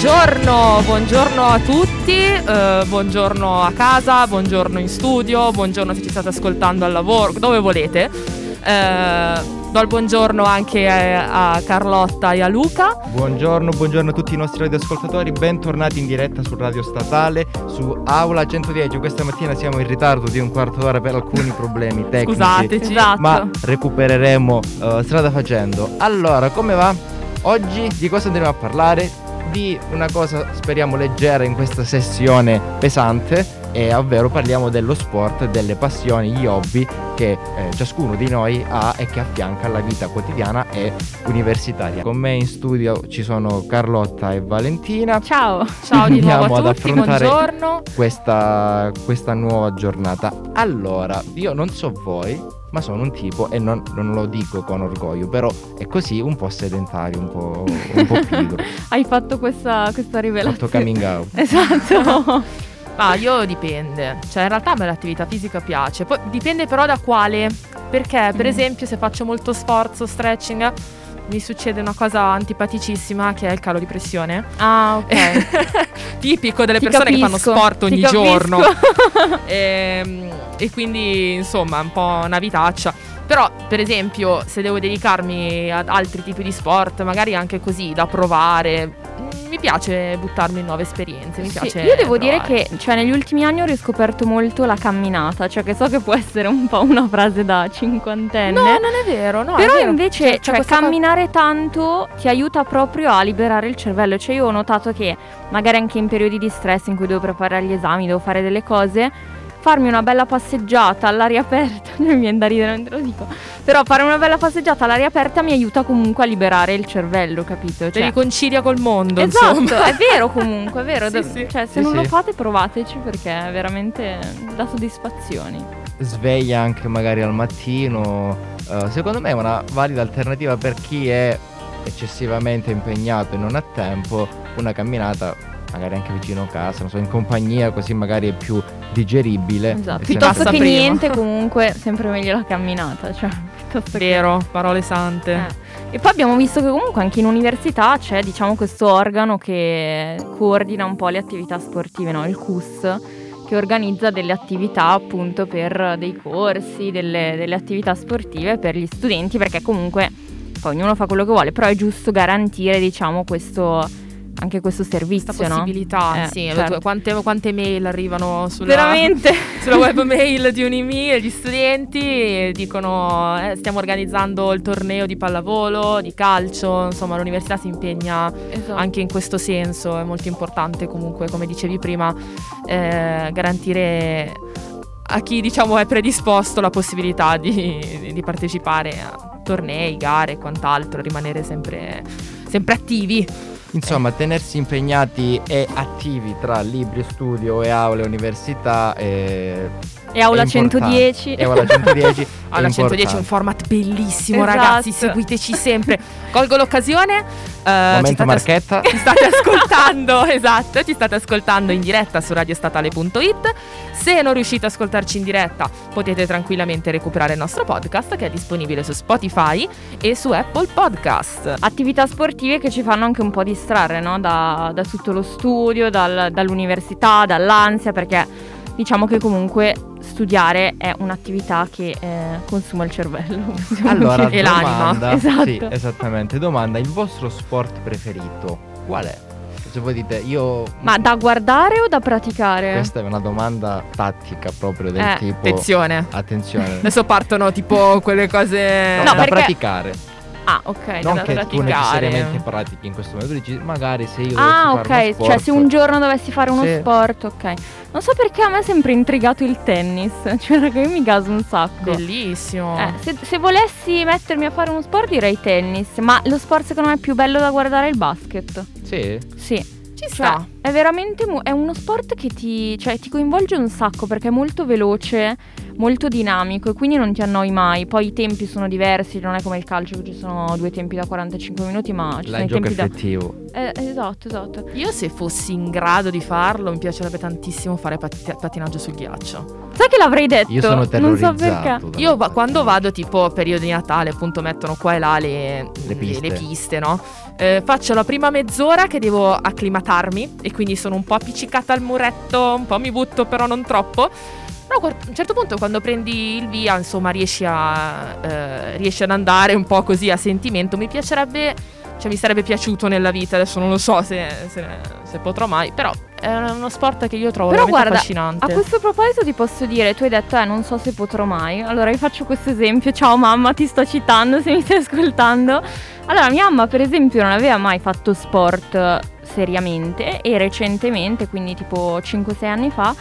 buongiorno, buongiorno a tutti, eh, buongiorno a casa, buongiorno in studio, buongiorno se ci state ascoltando al lavoro, dove volete. Eh, do il buongiorno anche a, a, Carlotta e a Luca. Buongiorno, buongiorno a tutti i nostri radioascoltatori, bentornati in diretta su Radio Statale, su Aula 110. Questa mattina siamo in ritardo di un quarto d'ora per alcuni problemi tecnici. Scusateci, esatto. ma recupereremo uh, strada facendo. Allora, come va? Oggi di cosa andremo a parlare? Di una cosa speriamo leggera in questa sessione pesante e ovvero parliamo dello sport, delle passioni, gli hobby che eh, ciascuno di noi ha e che affianca la vita quotidiana e universitaria. Con me in studio ci sono Carlotta e Valentina. Ciao, ciao di nuovo a tutti, buongiorno. Questa, questa nuova giornata. Allora, io non so voi, ma sono un tipo e non, non, lo dico con orgoglio, però è così un po' sedentario, un po', un po pigro. Hai fatto questa, questa rivelazione. Ho fatto coming out. Esatto. Ma io dipende, cioè in realtà a me l'attività fisica piace, poi dipende però da quale, perché per mm. esempio se faccio molto sforzo, stretching, mi succede una cosa antipaticissima che è il calo di pressione. Ah, ok. Tipico delle Ti persone capisco. che fanno sport ogni giorno. e, ehm, e quindi insomma un po' una vitaccia. Però, per esempio, se devo dedicarmi ad altri tipi di sport, magari anche così da provare, mi piace buttarmi in nuove esperienze. Mi sì, piace. Io devo provare. dire che cioè, negli ultimi anni ho riscoperto molto la camminata, cioè che so che può essere un po' una frase da cinquantenne. No, non è vero, no. Però vero. invece, cioè, cioè camminare co- tanto ti aiuta proprio a liberare il cervello. Cioè, io ho notato che magari anche in periodi di stress in cui devo preparare gli esami, devo fare delle cose farmi una bella passeggiata all'aria aperta, mi viene da ridere, non te lo dico, però fare una bella passeggiata all'aria aperta mi aiuta comunque a liberare il cervello, capito? Cioè, Ti riconcilia col mondo, esatto, insomma. è vero comunque, è vero, sì, sì. cioè se sì, non lo fate provateci perché è veramente da soddisfazioni. Sveglia anche magari al mattino, uh, secondo me è una valida alternativa per chi è eccessivamente impegnato e non ha tempo, una camminata magari anche vicino a casa, non so, in compagnia, così magari è più digeribile. Esatto. Piuttosto che prima. niente, comunque, sempre meglio la camminata. Cioè, Vero, che... parole sante. Eh. E poi abbiamo visto che comunque anche in università c'è, diciamo, questo organo che coordina un po' le attività sportive, no? Il CUS che organizza delle attività appunto per dei corsi, delle, delle attività sportive per gli studenti, perché comunque poi ognuno fa quello che vuole, però è giusto garantire, diciamo, questo anche questo servizio, Questa possibilità, no? eh, sì. Certo. Quante, quante, mail arrivano sulla, sulla webmail di Unimi e gli studenti dicono eh, stiamo organizzando il torneo di pallavolo, di calcio, insomma l'università si impegna esatto. anche in questo senso, è molto importante comunque, come dicevi prima, eh, garantire a chi diciamo è predisposto la possibilità di, di partecipare a tornei, gare e quant'altro, rimanere sempre, sempre attivi. Insomma, tenersi impegnati e attivi tra libri, studio e aule, università e e Aula 110. E Aula 110. Aula 110 è un format bellissimo, esatto. ragazzi. Seguiteci sempre. Colgo l'occasione. Uh, Momento marchetta. As- ci state ascoltando, esatto. Ci state ascoltando in diretta su radiostatale.it. Se non riuscite ad ascoltarci in diretta, potete tranquillamente recuperare il nostro podcast che è disponibile su Spotify e su Apple Podcast. Attività sportive che ci fanno anche un po' distrarre no? da, da, tutto lo studio, dal, dall'università, dall'ansia, perché diciamo che comunque studiare è un'attività che eh, consuma il cervello allora, e l'anima. Esatto. Sì, esattamente. Domanda, il vostro sport preferito qual è? Se voi dite io... Ma da guardare o da praticare? Questa è una domanda tattica proprio del eh, tipo... Attenzione. Attenzione. Adesso partono tipo quelle cose... No, no da perché... praticare. Ah, ok. Non che praticare. tu necessariamente pratichi in questo momento, dici magari se io Ah, ok. Fare sport, cioè se un giorno dovessi fare uno sì. sport, ok. Non so perché a me è sempre intrigato il tennis. Cioè, raga, io mi gaso un sacco. Bellissimo. Eh, se, se, volessi mettermi a fare uno sport direi tennis. Ma lo sport secondo me più bello da guardare è il basket. Sì? Sì. Ci cioè, sta. È veramente mu- è uno sport che ti, cioè, ti coinvolge un sacco perché è molto veloce, molto dinamico e quindi non ti annoi mai. Poi i tempi sono diversi, non è come il calcio che ci sono due tempi da 45 minuti, ma ci La sono i gioco tempi da... effettivo. Eh, esatto, esatto. Io se fossi in grado di farlo mi piacerebbe tantissimo fare pat- pattinaggio sul ghiaccio. Sai che l'avrei detto? Io sono non so terrorizzato. perché. da- Io va- quando vado tipo periodo di Natale appunto mettono qua e là le, Le piste. piste, no? Eh, faccio la prima mezz'ora che devo acclimatarmi e quindi sono un po' appiccicata al muretto, un po' mi butto però non troppo. Però a un certo punto quando prendi il via insomma riesci, a, eh, riesci ad andare un po' così a sentimento. Mi piacerebbe, cioè mi sarebbe piaciuto nella vita, adesso non lo so se, se- se potrò mai, però è uno sport che io trovo Però veramente guarda, affascinante. A questo proposito ti posso dire, tu hai detto eh non so se potrò mai. Allora io faccio questo esempio, ciao mamma ti sto citando se mi stai ascoltando. Allora mia mamma per esempio non aveva mai fatto sport seriamente e recentemente, quindi tipo 5-6 anni fa,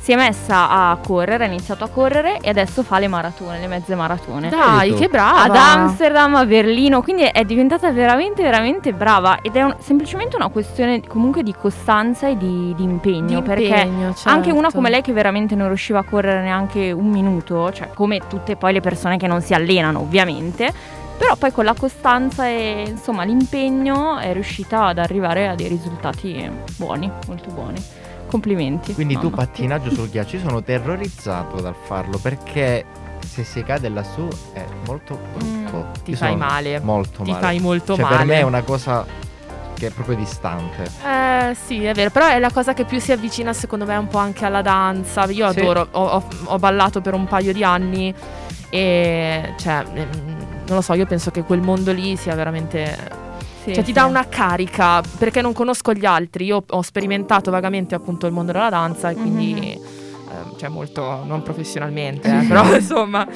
si è messa a correre, ha iniziato a correre e adesso fa le maratone, le mezze maratone. Dai, che brava! Ad Amsterdam, a Berlino, quindi è diventata veramente, veramente brava ed è un- semplicemente una questione comunque di costanza e di, di impegno, Di perché impegno, anche una certo. come lei che veramente non riusciva a correre neanche un minuto, cioè come tutte poi le persone che non si allenano ovviamente, però poi con la costanza e insomma l'impegno è riuscita ad arrivare a dei risultati buoni, molto buoni. Complimenti. Quindi tu mamma. pattinaggio sul ghiaccio, io sono terrorizzato dal farlo perché se si cade lassù è molto brutto. Mm, ti Io fai male. Molto Ti male. fai molto cioè, male. per me è una cosa che è proprio distante. Eh sì, è vero, però è la cosa che più si avvicina secondo me un po' anche alla danza. Io Sì. adoro, ho, ho- ho ballato per un paio di anni e cioè, ehm, non lo so, io penso che quel mondo lì sia veramente... Sì, cioè ti sì. dà una carica, perché non conosco gli altri. Io ho sperimentato vagamente appunto il mondo della danza e quindi... Mhm. Cioè molto, non professionalmente, eh, però insomma...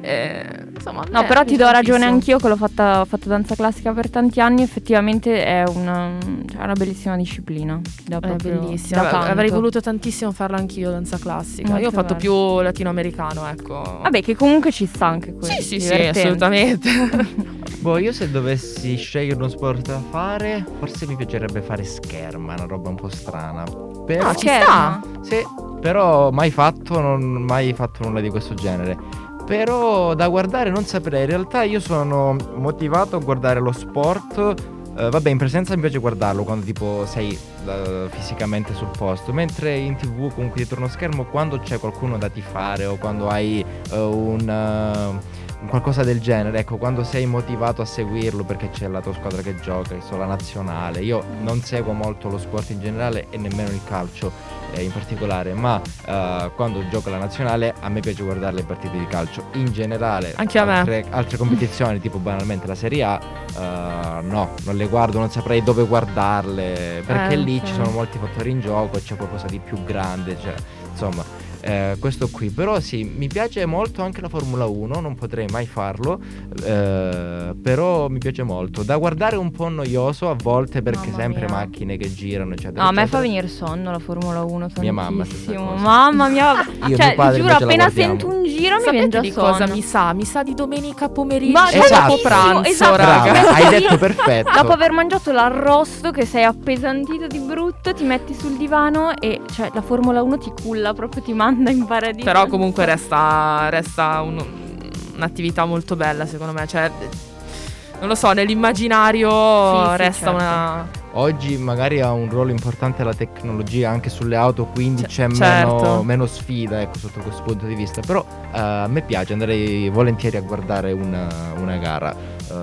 eh, insomma No, eh, però ti do ragione anch'io che l'ho fatta, ho fatto danza classica per tanti anni, effettivamente è una, cioè, è una bellissima disciplina. Da È bellissima, avrei voluto tantissimo farla anch'io danza classica. Molto Io ho fatto bello. più latinoamericano, ecco. Vabbè, che comunque ci sta anche quello. sì, sì, sì, assolutamente. Boh, io se dovessi scegliere uno sport da fare, forse mi piacerebbe fare scherma, una roba un po' strana. Però, No, ci sta. sì, però mai fatto, non mai fatto nulla di questo genere. Però da guardare non saprei, in realtà io sono motivato a guardare lo sport. eh, vabbè, in presenza mi piace guardarlo quando tipo sei eh, fisicamente sul posto, mentre in tv comunque dietro uno schermo quando c'è qualcuno da tifare o quando hai eh, un, qualcosa del genere, ecco, quando sei motivato a seguirlo perché c'è la tua squadra che gioca, so, la nazionale. Io non seguo molto lo sport in generale e nemmeno il calcio eh, in particolare, ma eh, quando gioco la nazionale a me piace guardare le partite di calcio in generale. Anche a me. altre, altre competizioni, tipo banalmente la Serie A, eh, no, non le guardo, non saprei dove guardarle, perché Eh, lì ci sono molti fattori in gioco, c'è qualcosa di più grande, cioè, insomma. Eh, questo qui, però sì, mi piace molto anche la Formula 1, non potrei mai farlo, eh, però mi piace molto. Da guardare un po' noioso a volte perché Mamma sempre mia. macchine che girano, eccetera. No, a me fa venire sonno la Formula 1 Mia mamma. Mamma mia, Io cioè, mio giuro, appena sento un giro mi viene già di sonno. cosa mi sa? Mi sa di domenica pomeriggio Ma dopo esatto. pranzo, esatto. raga. Brava, hai detto perfetto. Dopo aver mangiato l'arrosto che sei appesantito di brutto, ti metti sul divano e cioè la Formula 1 ti culla, proprio ti manda in paradiso. Però comunque resta, resta un- un'attività molto bella secondo me. Cioè, non lo so, nell'immaginario Sì, sì, resta certo. una... Oggi magari ha un ruolo importante la tecnologia anche sulle auto, quindi C- c'è certo. meno, meno sfida ecco, sotto questo punto di vista. Però eh, a me piace, andrei volentieri a guardare una, una gara, eh,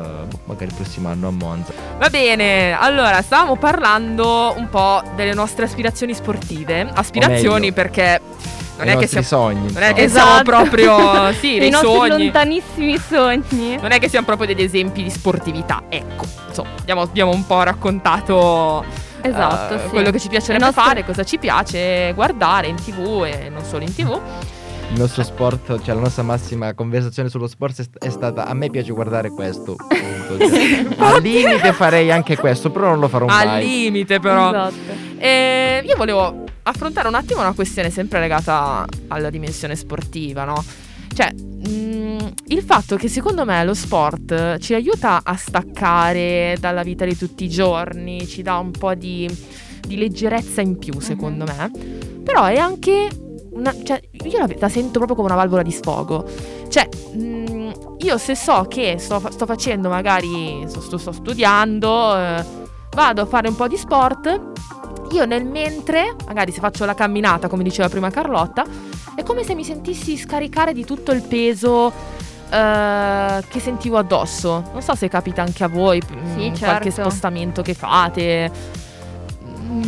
magari il prossimo anno a Monza. Va bene, allora stavamo parlando un po' delle nostre aspirazioni sportive. Aspirazioni perché non è che siamo, sogni. non è che insomma. siamo Esatto. proprio sì, dei nostri sogni. lontanissimi sogni. Non è che siamo proprio degli esempi di sportività. Ecco, insomma, abbiamo, abbiamo un po' raccontato Esatto, eh, sì. quello che ci piacerebbe nostre- fare, cosa ci piace guardare in tv e non solo in tv. Il nostro sport, cioè la nostra massima conversazione sullo sport è, st- è stata a me piace guardare questo. punto. Cioè, Al limite farei anche questo, però non lo farò Al mai. limite, però. Esatto. E io volevo affrontare un attimo una questione sempre legata alla dimensione sportiva, no? Cioè, mh, il fatto che secondo me lo sport ci aiuta a staccare dalla vita di tutti i giorni, ci dà un po' di di leggerezza in più, secondo me. Però è anche una, cioè, io la, la, sento proprio come una valvola di sfogo. Cioè, mh, mm, io se so che sto, sto facendo, magari sto, sto studiando, eh, vado a fare un po' di sport, io nel mentre, magari se faccio la camminata, come diceva prima Carlotta, è come se mi sentissi scaricare di tutto il peso uh, che sentivo addosso. Non so se capita anche a voi, sì, certo. qualche spostamento che fate.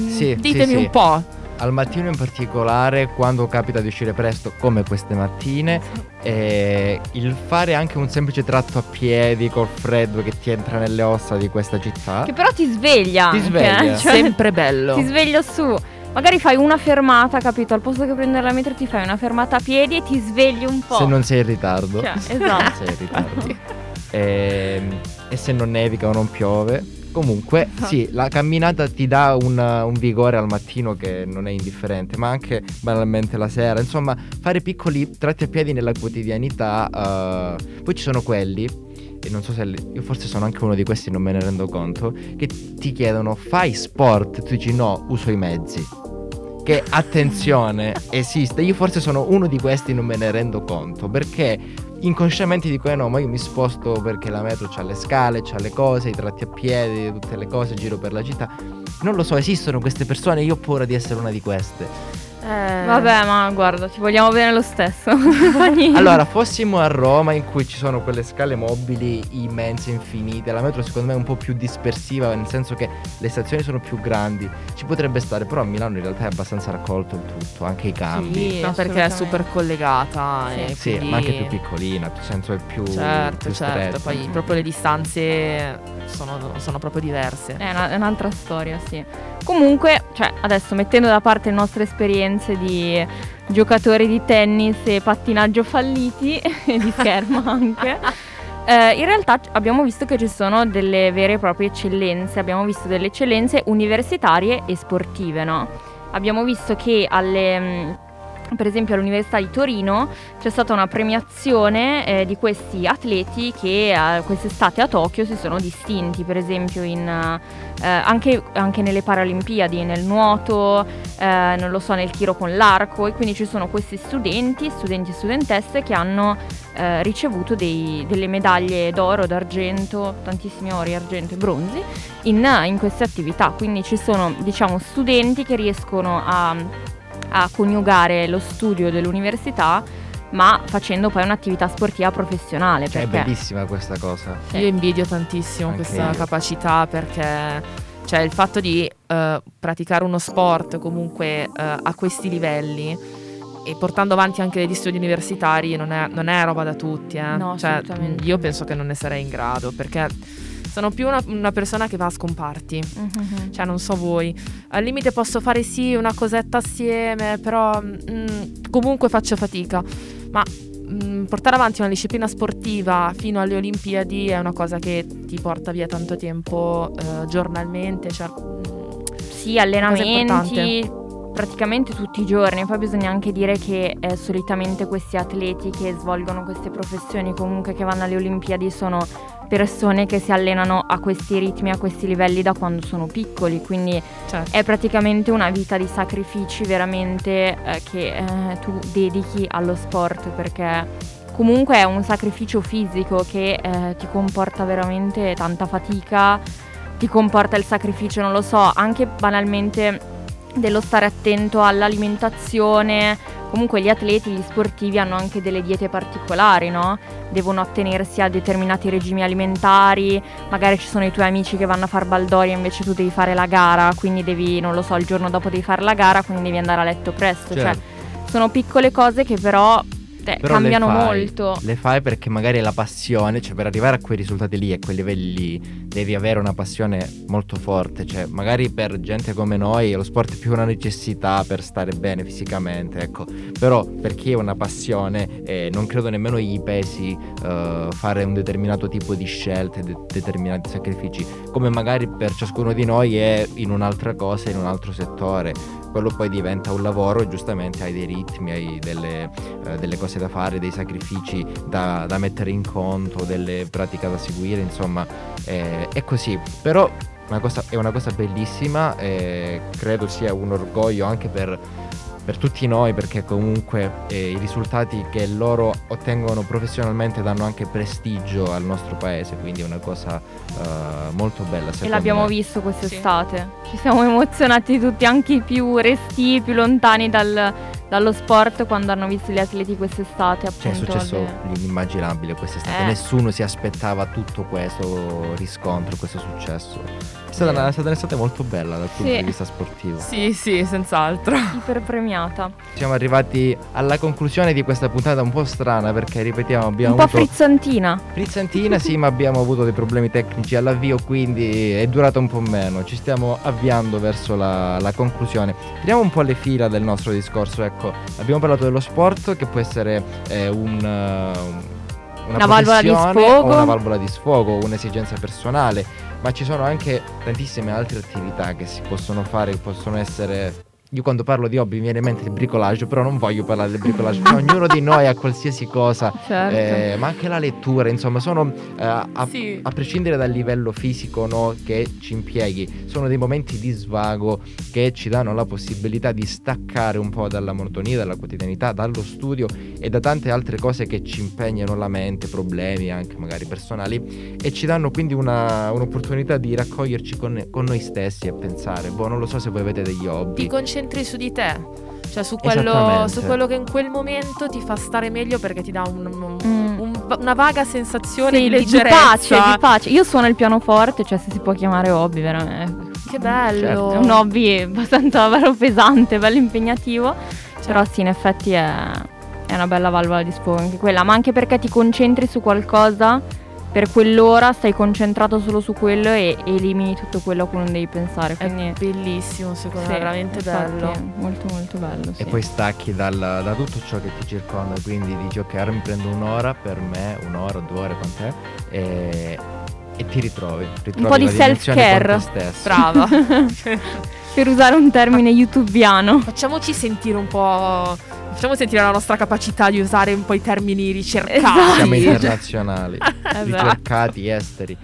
Sì, Ditemi sì, un po' al mattino in particolare, quando capita di uscire presto, come queste mattine, eh, il fare anche un semplice tratto a piedi col freddo che ti entra nelle ossa di questa città. Che però ti sveglia. Ti sveglia. Anche, eh? cioè, Sempre bello. Ti sveglia su. Magari fai una fermata, capito? Al posto che prendere la metro ti fai una fermata a piedi e ti svegli un po'. Se non sei in ritardo. Cioè, esatto. Se sei in ritardo. e, ehm, e se non nevica o non piove. Comunque, sì, la camminata ti dà un, un, vigore al mattino che non è indifferente, ma anche banalmente la sera. Insomma, fare piccoli tratti a piedi nella quotidianità. Uh, poi ci sono quelli, e non so se io forse sono anche uno di questi, non me ne rendo conto, che ti chiedono fai sport, tu dici no, uso i mezzi. Che attenzione, esiste. Io forse sono uno di questi, non me ne rendo conto, perché inconsciamente dico eh no ma io mi sposto perché la metro c'ha le scale, c'ha le cose, i tratti a piedi, tutte le cose, giro per la città. Non lo so, esistono queste persone, io ho paura di essere una di queste. Eh... Vabbè, ma guarda, ti vogliamo bene lo stesso. allora, fossimo a Roma in cui ci sono quelle scale mobili immense, infinite, la metro secondo me è un po' più dispersiva, nel senso che le stazioni sono più grandi, ci potrebbe stare, però a Milano in realtà è abbastanza raccolto il tutto, anche i cambi. Sì, no, perché è super collegata. Sì, sì quindi... ma anche più piccolina, nel senso è più... Certo, più certo, poi proprio le distanze sono, sono proprio diverse. È, una, è un'altra storia, sì. Comunque, cioè, adesso mettendo da parte le nostre esperienze, esperienze di giocatori di tennis e pattinaggio falliti e di schermo anche. Eh, in realtà abbiamo visto che ci sono delle vere e proprie eccellenze, abbiamo visto delle eccellenze universitarie e sportive, no? Abbiamo visto che alle per esempio all'Università di Torino c'è stata una premiazione eh, di questi atleti che eh, quest'estate a Tokyo si sono distinti, per esempio in, eh, anche, anche, nelle Paralimpiadi, nel nuoto, eh, non lo so, nel tiro con l'arco e quindi ci sono questi studenti, studenti e studentesse che hanno eh, ricevuto dei, delle medaglie d'oro, d'argento, tantissimi ori, argento e bronzi in, in queste attività, quindi ci sono diciamo studenti che riescono a a coniugare lo studio dell'università ma facendo poi un'attività sportiva professionale. Cioè, perché... È bellissima questa cosa. Sì. Io invidio tantissimo Anche questa io. capacità perché cioè, il fatto di uh, praticare uno sport comunque uh, a questi livelli e portando avanti anche gli studi universitari non è, non è roba da tutti. Eh. No, cioè, io penso che non ne sarei in grado perché sono più una, una persona che va a scomparti. Mm-hmm. Cioè, non so voi. Al limite posso fare sì una cosetta assieme, però mm, comunque faccio fatica. Ma mm, portare avanti una disciplina sportiva fino alle Olimpiadi è una cosa che ti porta via tanto tempo eh, giornalmente. Cioè, sì, allenamenti praticamente tutti i giorni. Poi bisogna anche dire che eh, solitamente questi atleti che svolgono queste professioni, comunque che vanno alle Olimpiadi, sono persone che si allenano a questi ritmi, a questi livelli da quando sono piccoli, quindi certo. è praticamente una vita di sacrifici veramente eh, che eh, tu dedichi allo sport perché comunque è un sacrificio fisico che eh, ti comporta veramente tanta fatica, ti comporta il sacrificio, non lo so, anche banalmente dello stare attento all'alimentazione, comunque gli atleti, gli sportivi hanno anche delle diete particolari, no? Devono attenersi a determinati regimi alimentari, magari ci sono i tuoi amici che vanno a fare baldoria invece tu devi fare la gara, quindi devi, non lo so, il giorno dopo devi fare la gara, quindi devi andare a letto presto, cioè, certo. cioè sono piccole cose che però te, cambiano le fai, molto. Le fai perché magari la passione, cioè per arrivare a quei risultati lì, a quei livelli lì, devi avere una passione molto forte. Cioè, magari per gente come noi lo sport è più una necessità per stare bene fisicamente, ecco. Però per chi è una passione, eh, non credo nemmeno gli pesi uh, fare un determinato tipo di scelte, de- determinati sacrifici, come magari per ciascuno di noi è in un'altra cosa, in un altro settore quello poi diventa un lavoro e giustamente hai dei ritmi, hai delle, eh, delle cose da fare, dei sacrifici da, da, mettere in conto, delle pratiche da seguire, insomma eh, è così. Però una cosa, è una cosa bellissima e credo sia un orgoglio anche per per tutti noi perché comunque eh, i risultati che loro ottengono professionalmente danno anche prestigio al nostro paese, quindi è una cosa uh, molto bella. E l'abbiamo me. visto quest'estate, sì. ci siamo emozionati tutti, anche i più resti, più lontani dal, dallo sport quando hanno visto gli atleti quest'estate. Appunto, cioè, è successo l'inimmaginabile quest'estate, eh. nessuno si aspettava tutto questo riscontro, questo successo. È stata, una, è stata un'estate molto bella dal punto sì. di vista sportivo. Sì, sì, senz'altro. Iper premiata. Siamo arrivati alla conclusione di questa puntata un po' strana perché ripetiamo abbiamo un po' avuto... frizzantina. Frizzantina sì, ma abbiamo avuto dei problemi tecnici all'avvio, quindi è durata un po' meno. Ci stiamo avviando verso la, la conclusione. Tiriamo un po' le fila del nostro discorso, ecco ecco, abbiamo parlato dello sport che può essere eh, un, uh, una, una valvola di sfogo, una valvola di sfogo, un'esigenza personale, ma ci sono anche tantissime altre attività che si possono fare, che possono essere io quando parlo di hobby mi viene in mente il bricolage, però non voglio parlare del bricolage, ognuno di noi ha qualsiasi cosa, certo. eh, ma anche la lettura, insomma, sono eh, a, sì. a, prescindere dal livello fisico no, che ci impieghi, sono dei momenti di svago che ci danno la possibilità di staccare un po' dalla monotonia, dalla quotidianità, dallo studio e da tante altre cose che ci impegnano la mente, problemi anche magari personali e ci danno quindi una, un'opportunità di raccoglierci con, con, noi stessi e pensare, boh, non lo so se voi avete degli hobby. Ti concentri su di te. Cioè su quello, su quello, che in quel momento ti fa stare meglio perché ti dà un, un, mm. un, una vaga sensazione sì, di leggerezza. Di pace, di pace. Io suono il pianoforte, cioè se si può chiamare hobby veramente. Che bello. Certo. È un hobby abbastanza bello pesante, bello impegnativo. Certo. Però sì, in effetti è, è una bella valvola di sfogo anche quella. Ma anche perché ti concentri su qualcosa per quell'ora stai concentrato solo su quello e elimini tutto quello a cui non devi pensare. Quindi è bellissimo, secondo sì, me, veramente bello. Molto molto bello. Sì. E poi stacchi dal, da tutto ciò che ti circonda, quindi dici ok, ora mi prendo un'ora per me, un'ora, due ore con te e, e ti ritrovi, ritrovi. Un po' di self-care. Brava. per usare un termine youtubiano. Facciamoci sentire un po' Facciamo sentire la nostra capacità di usare un po' i termini ricercati. Esatto. Siamo internazionali, esatto. ricercati, esteri.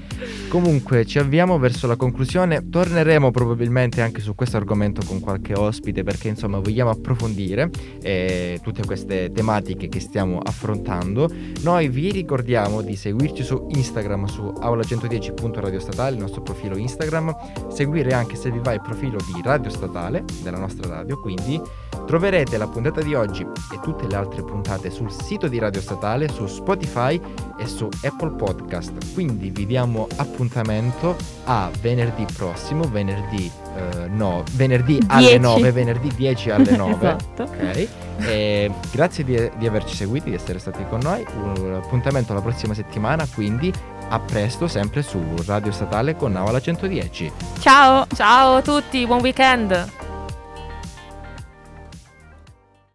Comunque ci avviamo verso la conclusione, torneremo probabilmente anche su questo argomento con qualche ospite perché insomma vogliamo approfondire eh, tutte queste tematiche che stiamo affrontando. Noi vi ricordiamo di seguirci su Instagram su aula110.radio statale, il nostro profilo Instagram, seguire anche se vi va il profilo di Radio Statale, della nostra radio, quindi troverete la puntata di oggi e tutte le altre puntate sul sito di Radio Statale, su Spotify e su Apple Podcast. Quindi vi diamo appuntamento a venerdì prossimo, venerdì, eh, no, venerdì alle 9, venerdì 10 alle 9. esatto. Ok. E grazie di, di averci seguiti, di essere stati con noi. Un appuntamento la prossima settimana, quindi a presto sempre su Radio Statale con Navala 110. Ciao, ciao a tutti, buon weekend.